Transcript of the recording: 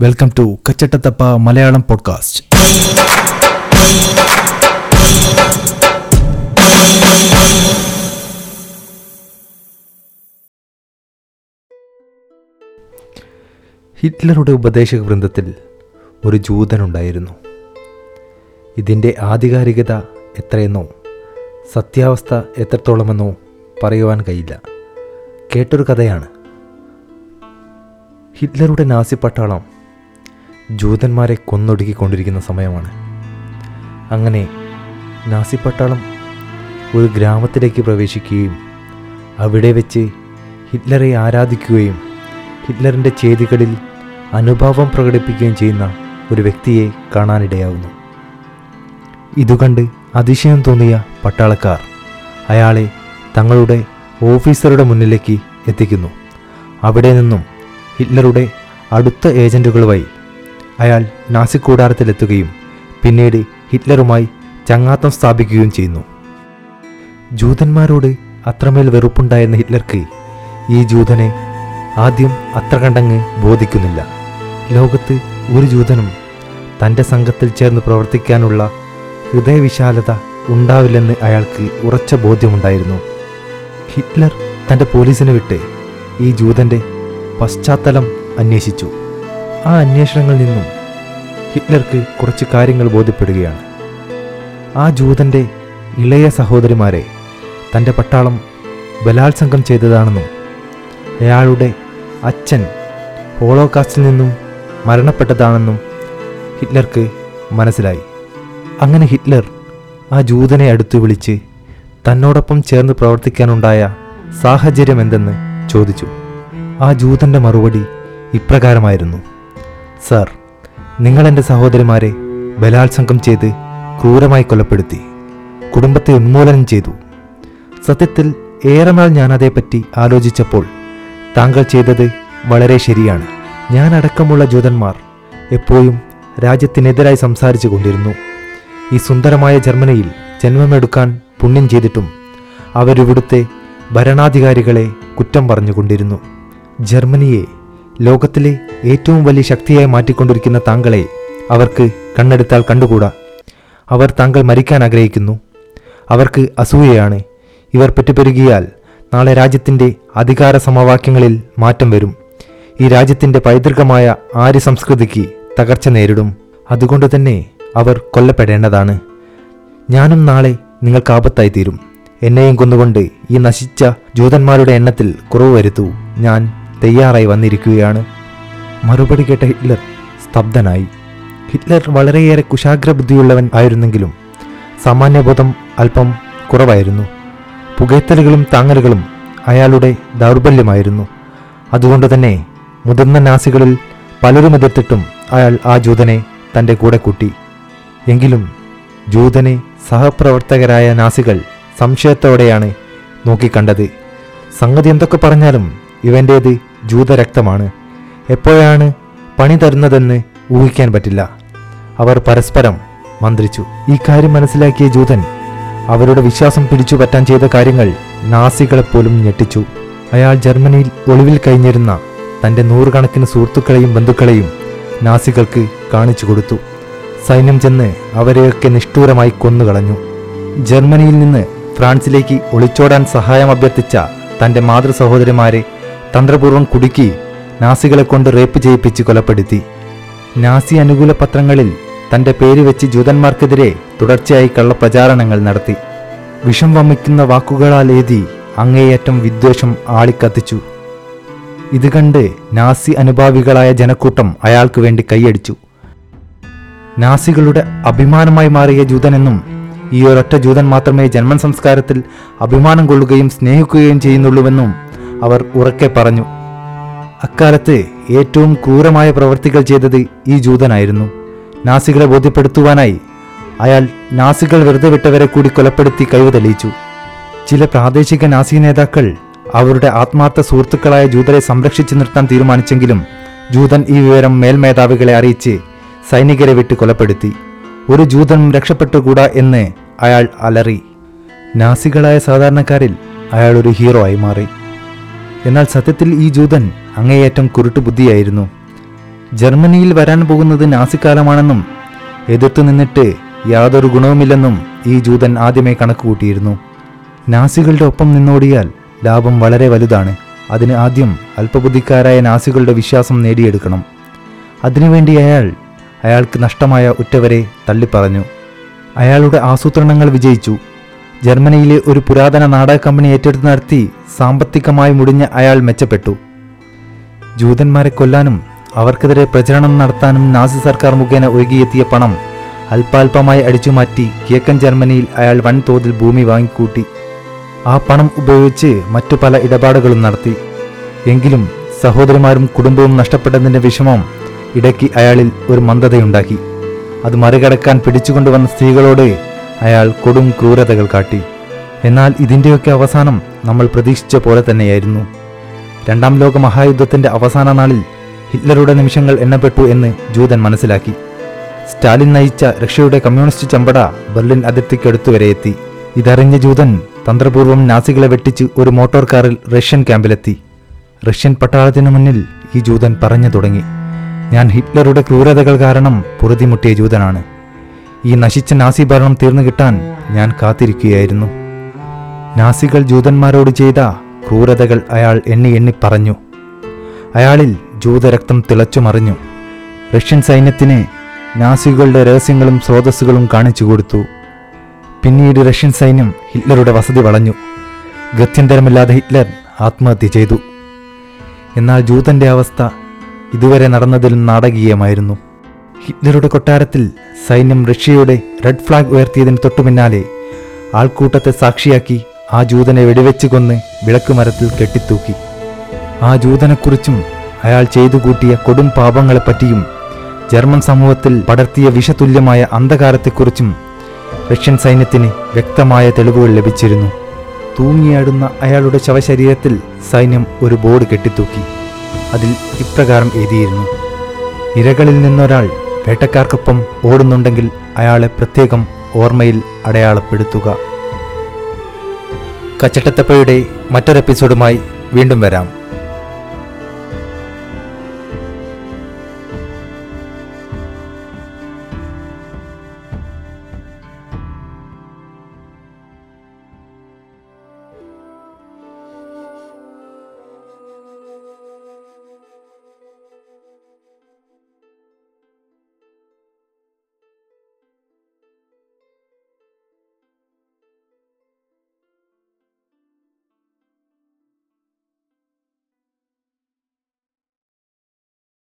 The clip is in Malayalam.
വെൽക്കം ടു കച്ചട്ടത്തപ്പ മലയാളം പോഡ്കാസ്റ്റ് ഹിറ്റ്ലറുടെ ഉപദേശക വൃന്ദത്തിൽ ഒരു ജൂതനുണ്ടായിരുന്നു. ഇതിന്റെ ആധികാരികത എത്രയെന്നോ സത്യാവസ്ഥ എത്രത്തോളമെന്നോ പറയുവാൻ കഴിയില്ല. കേട്ടൊരു കഥയാണ്. ഹിറ്റ്ലറുടെ നാസി പട്ടാളം ജൂതന്മാരെ കൊന്നൊടുക്കിക്കൊണ്ടിരിക്കുന്ന സമയമാണ്. അങ്ങനെ നാസി പട്ടാളം ഒരു ഗ്രാമത്തിലേക്ക് പ്രവേശിക്കുകയും അവിടെ വെച്ച് ഹിറ്റ്ലറെ ആരാധിക്കുകയും ഹിറ്റ്ലറിന്റെ ചെയ്തികളിൽ അനുഭാവം പ്രകടിപ്പിക്കുകയും ചെയ്യുന്ന ഒരു വ്യക്തിയെ കാണാനിടയാവുന്നു. ഇതുകണ്ട് അതിശയം തോന്നിയ പട്ടാളക്കാർ അയാളെ തങ്ങളുടെ ഓഫീസറുടെ മുന്നിലേക്ക് എത്തിക്കുന്നു. അവിടെ നിന്നും ഹിറ്റ്ലറുടെ അടുത്ത ഏജന്റുകളുമായി അയാൾ നാസി കൂടാരത്തിലെത്തുകയും പിന്നീട് ഹിറ്റ്ലറുമായി ചങ്ങാത്തം സ്ഥാപിക്കുകയും ചെയ്യുന്നു. ജൂതന്മാരോട് അത്രമേൽ വെറുപ്പുണ്ടായിരുന്ന ഹിറ്റ്ലർക്ക് ഈ ജൂതനെ ആദ്യം അത്ര കണ്ടങ്ങ് ബോധിക്കുന്നില്ല. ലോകത്ത് ഒരു ജൂതനും തന്റെ സംഘത്തിൽ ചേർന്ന് പ്രവർത്തിക്കാനുള്ള ഹൃദയവിശാലത ഉണ്ടാവില്ലെന്ന് അയാൾക്ക് ഉറച്ച ബോധ്യമുണ്ടായിരുന്നു. ഹിറ്റ്ലർ തന്റെ പോലീസിനെ വിട്ട് ഈ ജൂതന്റെ പശ്ചാത്തലം അന്വേഷിച്ചു. ആ അന്വേഷണങ്ങളിൽ നിന്നും ഹിറ്റ്ലർക്ക് കുറച്ച് കാര്യങ്ങൾ ബോധ്യപ്പെടുകയാണ്. ആ ജൂതന്റെ ഇളയ സഹോദരിമാരെ തന്റെ പട്ടാളം ബലാത്സംഗം ചെയ്തതാണെന്നും അയാളുടെ അച്ഛൻ ഹോളോകാസ്റ്റിൽ നിന്നും മരണപ്പെട്ടതാണെന്നും ഹിറ്റ്ലർക്ക് മനസ്സിലായി. അങ്ങനെ ഹിറ്റ്ലർ ആ ജൂതനെ അടുത്തു വിളിച്ച് തന്നോടൊപ്പം ചേർന്ന് പ്രവർത്തിക്കാനുണ്ടായ സാഹചര്യം എന്തെന്ന് ചോദിച്ചു. ആ ജൂതന്റെ മറുപടി ഇപ്രകാരമായിരുന്നു. സർ നിങ്ങൾ എന്റെ സഹോദരിമാരെ ബലാത്സംഗം ചെയ്ത് ക്രൂരമായി കൊലപ്പെടുത്തി കുടുംബത്തെ ഉന്മൂലനം ചെയ്തു. സത്യത്തിൽ ഏറെ നാൾ ഞാൻ അതേപ്പറ്റി ആലോചിച്ചപ്പോൾ താങ്കൾ ചെയ്തത് വളരെ ശരിയാണ്. ഞാൻ അടക്കമുള്ള ജൂതന്മാർ എപ്പോഴും രാജ്യത്തിനെതിരായി സംസാരിച്ചു കൊണ്ടിരുന്നു. ഈ സുന്ദരമായ ജർമ്മനിയിൽ ജന്മമെടുക്കാൻ പുണ്യം ചെയ്തിട്ടും അവരിവിടുത്തെ ഭരണാധികാരികളെ കുറ്റം പറഞ്ഞുകൊണ്ടിരുന്നു. ജർമ്മനിയെ ലോകത്തിലെ ഏറ്റവും വലിയ ശക്തിയായി മാറ്റിക്കൊണ്ടിരിക്കുന്ന താങ്കളെ അവർക്ക് കണ്ണെടുത്താൽ കണ്ടുകൂടാ. അവർ താങ്കൾ മരിക്കാൻ ആഗ്രഹിക്കുന്നു. അവർക്ക് അസൂയയാണ്. ഇവർ പെറ്റുപെരുകിയാൽ നാളെ രാജ്യത്തിന്റെ അധികാര സമവാക്യങ്ങളിൽ മാറ്റം വരും. ഈ രാജ്യത്തിന്റെ പൈതൃകമായ ആര്യ സംസ്കൃതിക്ക് തകർച്ച നേരിടും. അതുകൊണ്ട് തന്നെ അവർ കൊല്ലപ്പെടേണ്ടതാണ്. ഞാനും നാളെ നിങ്ങൾക്ക് ആപത്തായി തീരും. എന്നെയും കൊന്നുകൊണ്ട് ഈ നശിച്ച ജൂതന്മാരുടെ എണ്ണത്തിൽ കുറവ് വരുത്തൂ. ഞാൻ തയ്യാറായി വന്നിരിക്കുകയാണ്. മറുപടി കേട്ട ഹിറ്റ്ലർ സ്തബ്ധനായി. ഹിറ്റ്ലർ വളരെയേറെ കുശാഗ്ര ബുദ്ധിയുള്ളവൻ ആയിരുന്നെങ്കിലും സാമാന്യബോധം അല്പം കുറവായിരുന്നു. പുകയത്തലുകളും താങ്ങലുകളും അയാളുടെ ദൗർബല്യമായിരുന്നു. അതുകൊണ്ട് തന്നെ മുതിർന്ന നാസികളിൽ പലരും എതിർത്തിട്ടും അയാൾ ആ ജൂതനെ തന്റെ കൂടെ കൂട്ടി. എങ്കിലും ജൂതനെ സഹപ്രവർത്തകരായ നാസികൾ സംശയത്തോടെയാണ് നോക്കിക്കണ്ടത്. സംഗതി എന്തൊക്കെ പറഞ്ഞാലും ഇവന്റേത് ജൂതരക്തമാണ്. എപ്പോഴാണ് പണി തരുന്നതെന്ന് ഊഹിക്കാൻ പറ്റില്ല. അവർ പരസ്പരം മന്ത്രിച്ചു. ഈ കാര്യം മനസ്സിലാക്കിയ ജൂതൻ അവരുടെ വിശ്വാസം പിടിച്ചു പറ്റാൻ ചെയ്ത കാര്യങ്ങൾ നാസികളെപ്പോലും ഞെട്ടിച്ചു. അയാൾ ജർമ്മനിയിൽ ഒളിവിൽ കഴിഞ്ഞിരുന്ന തന്റെ നൂറുകണക്കിന് സുഹൃത്തുക്കളെയും ബന്ധുക്കളെയും നാസികൾക്ക് കാണിച്ചു കൊടുത്തു. സൈന്യം ചെന്ന് അവരെയൊക്കെ നിഷ്ഠൂരമായി കൊന്നുകളഞ്ഞു. ജർമ്മനിയിൽ നിന്ന് ഫ്രാൻസിലേക്ക് ഒളിച്ചോടാൻ സഹായം അഭ്യർത്ഥിച്ച തന്റെ മാതൃ സഹോദരിമാരെ തന്ത്രപൂർവം കുടുക്കി നാസികളെ കൊണ്ട് റേപ്പ് ചെയ്യിപ്പിച്ച് കൊലപ്പെടുത്തി. നാസി അനുകൂല പത്രങ്ങളിൽ തന്റെ പേര് വെച്ച് ജൂതന്മാർക്കെതിരെ തുടർച്ചയായി കള്ളപ്രചാരണങ്ങൾ നടത്തി. വിഷം വമിക്കുന്ന വാക്കുകളാൽ എഴുതി അങ്ങേയറ്റം വിദ്വേഷം ആളിക്കത്തിച്ചു. ഇത് കണ്ട് നാസി അനുഭാവികളായ ജനക്കൂട്ടം അയാൾക്ക് വേണ്ടി കൈയടിച്ചു. നാസികളുടെ അഭിമാനമായി മാറിയ ജൂതനെന്നും ഈ ഒരൊറ്റ ജൂതൻ മാത്രമേ ജന്മൻ സംസ്കാരത്തിൽ അഭിമാനം കൊള്ളുകയും സ്നേഹിക്കുകയും ചെയ്യുന്നുള്ളൂവെന്നും അവർ ഉറക്കെ പറഞ്ഞു അക്കാലത്ത് ഏറ്റവും ക്രൂരമായ പ്രവൃത്തികൾ ചെയ്തത് ഈ ജൂതനായിരുന്നു. നാസികളെ ബോധ്യപ്പെടുത്തുവാനായി അയാൾ നാസികൾ വെറുതെ വിട്ടവരെ കൂടി കൊലപ്പെടുത്തി കഴിവ് തെളിയിച്ചു. ചില പ്രാദേശിക നാസി നേതാക്കൾ അവരുടെ ആത്മാർത്ഥ സുഹൃത്തുക്കളായ ജൂതരെ സംരക്ഷിച്ചു നിർത്താൻ തീരുമാനിച്ചെങ്കിലും ജൂതൻ ഈ വിവരം മേൽമേധാവികളെ അറിയിച്ച് സൈനികരെ വിട്ട് കൊലപ്പെടുത്തി. ഒരു ജൂതനും രക്ഷപ്പെട്ടുകൂടാ എന്ന് അയാൾ അലറി. നാസികളായ സാധാരണക്കാരിൽ അയാൾ ഒരു ഹീറോ ആയി മാറി. എന്നാൽ സത്യത്തിൽ ഈ ജൂതൻ അങ്ങേയറ്റം കുരുട്ടു ബുദ്ധിയായിരുന്നു ജർമ്മനിയിൽ വരാൻ പോകുന്നത് നാസിക്കാലമാണെന്നും എതിർത്തു നിന്നിട്ട് യാതൊരു ഗുണവുമില്ലെന്നും ഈ ജൂതൻ ആദ്യമേ കണക്കുകൂട്ടിയിരുന്നു. നാസികളുടെ ഒപ്പം നിന്നോടിയാൽ ലാഭം വളരെ വലുതാണ്. അതിന് ആദ്യം അല്പബുദ്ധിക്കാരായ നാസികളുടെ വിശ്വാസം നേടിയെടുക്കണം. അതിനുവേണ്ടി അയാൾ അയാൾക്ക് നഷ്ടമായ ഉറ്റവരെ തള്ളിപ്പറഞ്ഞു. അയാളുടെ ആസൂത്രണങ്ങൾ വിജയിച്ചു. ജർമ്മനിയിലെ ഒരു പുരാതന നാടക കമ്പനി ഏറ്റെടുത്ത് നടത്തി സാമ്പത്തികമായി മുടിഞ്ഞ അയാൾ മെച്ചപ്പെട്ടു. ജൂതന്മാരെ കൊല്ലാനും അവർക്കെതിരെ പ്രചരണം നടത്താനും നാസി സർക്കാർ മുഖേന ഒഴുകിയെത്തിയ പണം അല്പാൽപമായി അടിച്ചുമാറ്റി കിഴക്കൻ ജർമ്മനിയിൽ അയാൾ വൻതോതിൽ ഭൂമി വാങ്ങിക്കൂട്ടി. ആ പണം ഉപയോഗിച്ച് മറ്റു പല ഇടപാടുകളും നടത്തി. എങ്കിലും സഹോദരിമാരും കുടുംബവും നഷ്ടപ്പെട്ടതിന്റെ വിഷമം ഇടയ്ക്ക് അയാളിൽ ഒരു മന്ദതയുണ്ടാക്കി. അത് മറികടക്കാൻ പിടിച്ചുകൊണ്ടുവന്ന സ്ത്രീകളോട് അയാൾ കൊടും ക്രൂരതകൾ കാട്ടി. എന്നാൽ ഇതിന്റെയൊക്കെ അവസാനം നമ്മൾ പ്രതീക്ഷിച്ച പോലെ തന്നെയായിരുന്നു. രണ്ടാം ലോക മഹായുദ്ധത്തിന്റെ അവസാന നാളിൽ ഹിറ്റ്ലറുടെ നിമിഷങ്ങൾ എണ്ണപ്പെട്ടു എന്ന് ജൂതൻ മനസ്സിലാക്കി. സ്റ്റാലിൻ നയിച്ച റഷ്യയുടെ കമ്മ്യൂണിസ്റ്റ് ചമ്പട ബെർലിൻ അതിർത്തിക്കടുത്തു വരെ എത്തി. ഇതറിഞ്ഞ ജൂതൻ തന്ത്രപൂർവം നാസികളെ വെട്ടിച്ച് ഒരു മോട്ടോർ കാറിൽ റഷ്യൻ ക്യാമ്പിലെത്തി. റഷ്യൻ പട്ടാളത്തിനു മുന്നിൽ ഈ ജൂതൻ പറഞ്ഞു തുടങ്ങി. ഞാൻ ഹിറ്റ്ലറുടെ ക്രൂരതകൾ കാരണം പൊറുതിമുട്ടിയ ജൂതനാണ്. ഈ നശിച്ച നാസി ഭരണം തീർന്നു കിട്ടാൻ ഞാൻ കാത്തിരിക്കുകയായിരുന്നു. നാസികൾ ജൂതന്മാരോട് ചെയ്ത ക്രൂരതകൾ അയാൾ എണ്ണി എണ്ണി പറഞ്ഞു. അയാളിൽ ജൂതരക്തം തിളച്ചു മറിഞ്ഞു. റഷ്യൻ സൈന്യത്തിന് നാസികളുടെ രഹസ്യങ്ങളും സ്രോതസ്സുകളും കാണിച്ചു കൊടുത്തു. പിന്നീട് റഷ്യൻ സൈന്യം ഹിറ്റ്ലറുടെ വസതി വളഞ്ഞു. ഗത്യന്തരമില്ലാതെ ഹിറ്റ്ലർ ആത്മഹത്യ ചെയ്തു. എന്നാൽ ജൂതന്റെ അവസ്ഥ ഇതുവരെ നടന്നതിലും നാടകീയമായിരുന്നു. ഹിറ്റ്ലറുടെ കൊട്ടാരത്തിൽ സൈന്യം റഷ്യയുടെ റെഡ് ഫ്ലാഗ് ഉയർത്തിയതിന് തൊട്ടു പിന്നാലെ ആൾക്കൂട്ടത്തെ സാക്ഷിയാക്കി ആ ജൂതനെ വെടിവെച്ച് കൊന്ന് വിളക്ക് മരത്തിൽ കെട്ടിത്തൂക്കി. ആ ജൂതനെക്കുറിച്ചും അയാൾ ചെയ്തു കൂട്ടിയ കൊടും പാപങ്ങളെപ്പറ്റിയും ജർമ്മൻ സമൂഹത്തിൽ പടർത്തിയ വിഷതുല്യമായ അന്ധകാരത്തെക്കുറിച്ചും റഷ്യൻ സൈന്യത്തിന് വ്യക്തമായ തെളിവുകൾ ലഭിച്ചിരുന്നു. തൂങ്ങിയാടുന്ന അയാളുടെ ശവശരീരത്തിൽ സൈന്യം ഒരു ബോർഡ് കെട്ടിത്തൂക്കി. അതിൽ ഇപ്രകാരം എഴുതിയിരുന്നു. ഇരകളിൽ നിന്നൊരാൾ വേട്ടക്കാർക്കൊപ്പം ഓടുന്നുണ്ടെങ്കിൽ അയാളെ പ്രത്യേകം ഓർമ്മയിൽ അടയാളപ്പെടുത്തുക. കച്ചട്ടത്തപ്പയുടെ മറ്റൊരെപ്പിസോഡുമായി വീണ്ടും വരാം.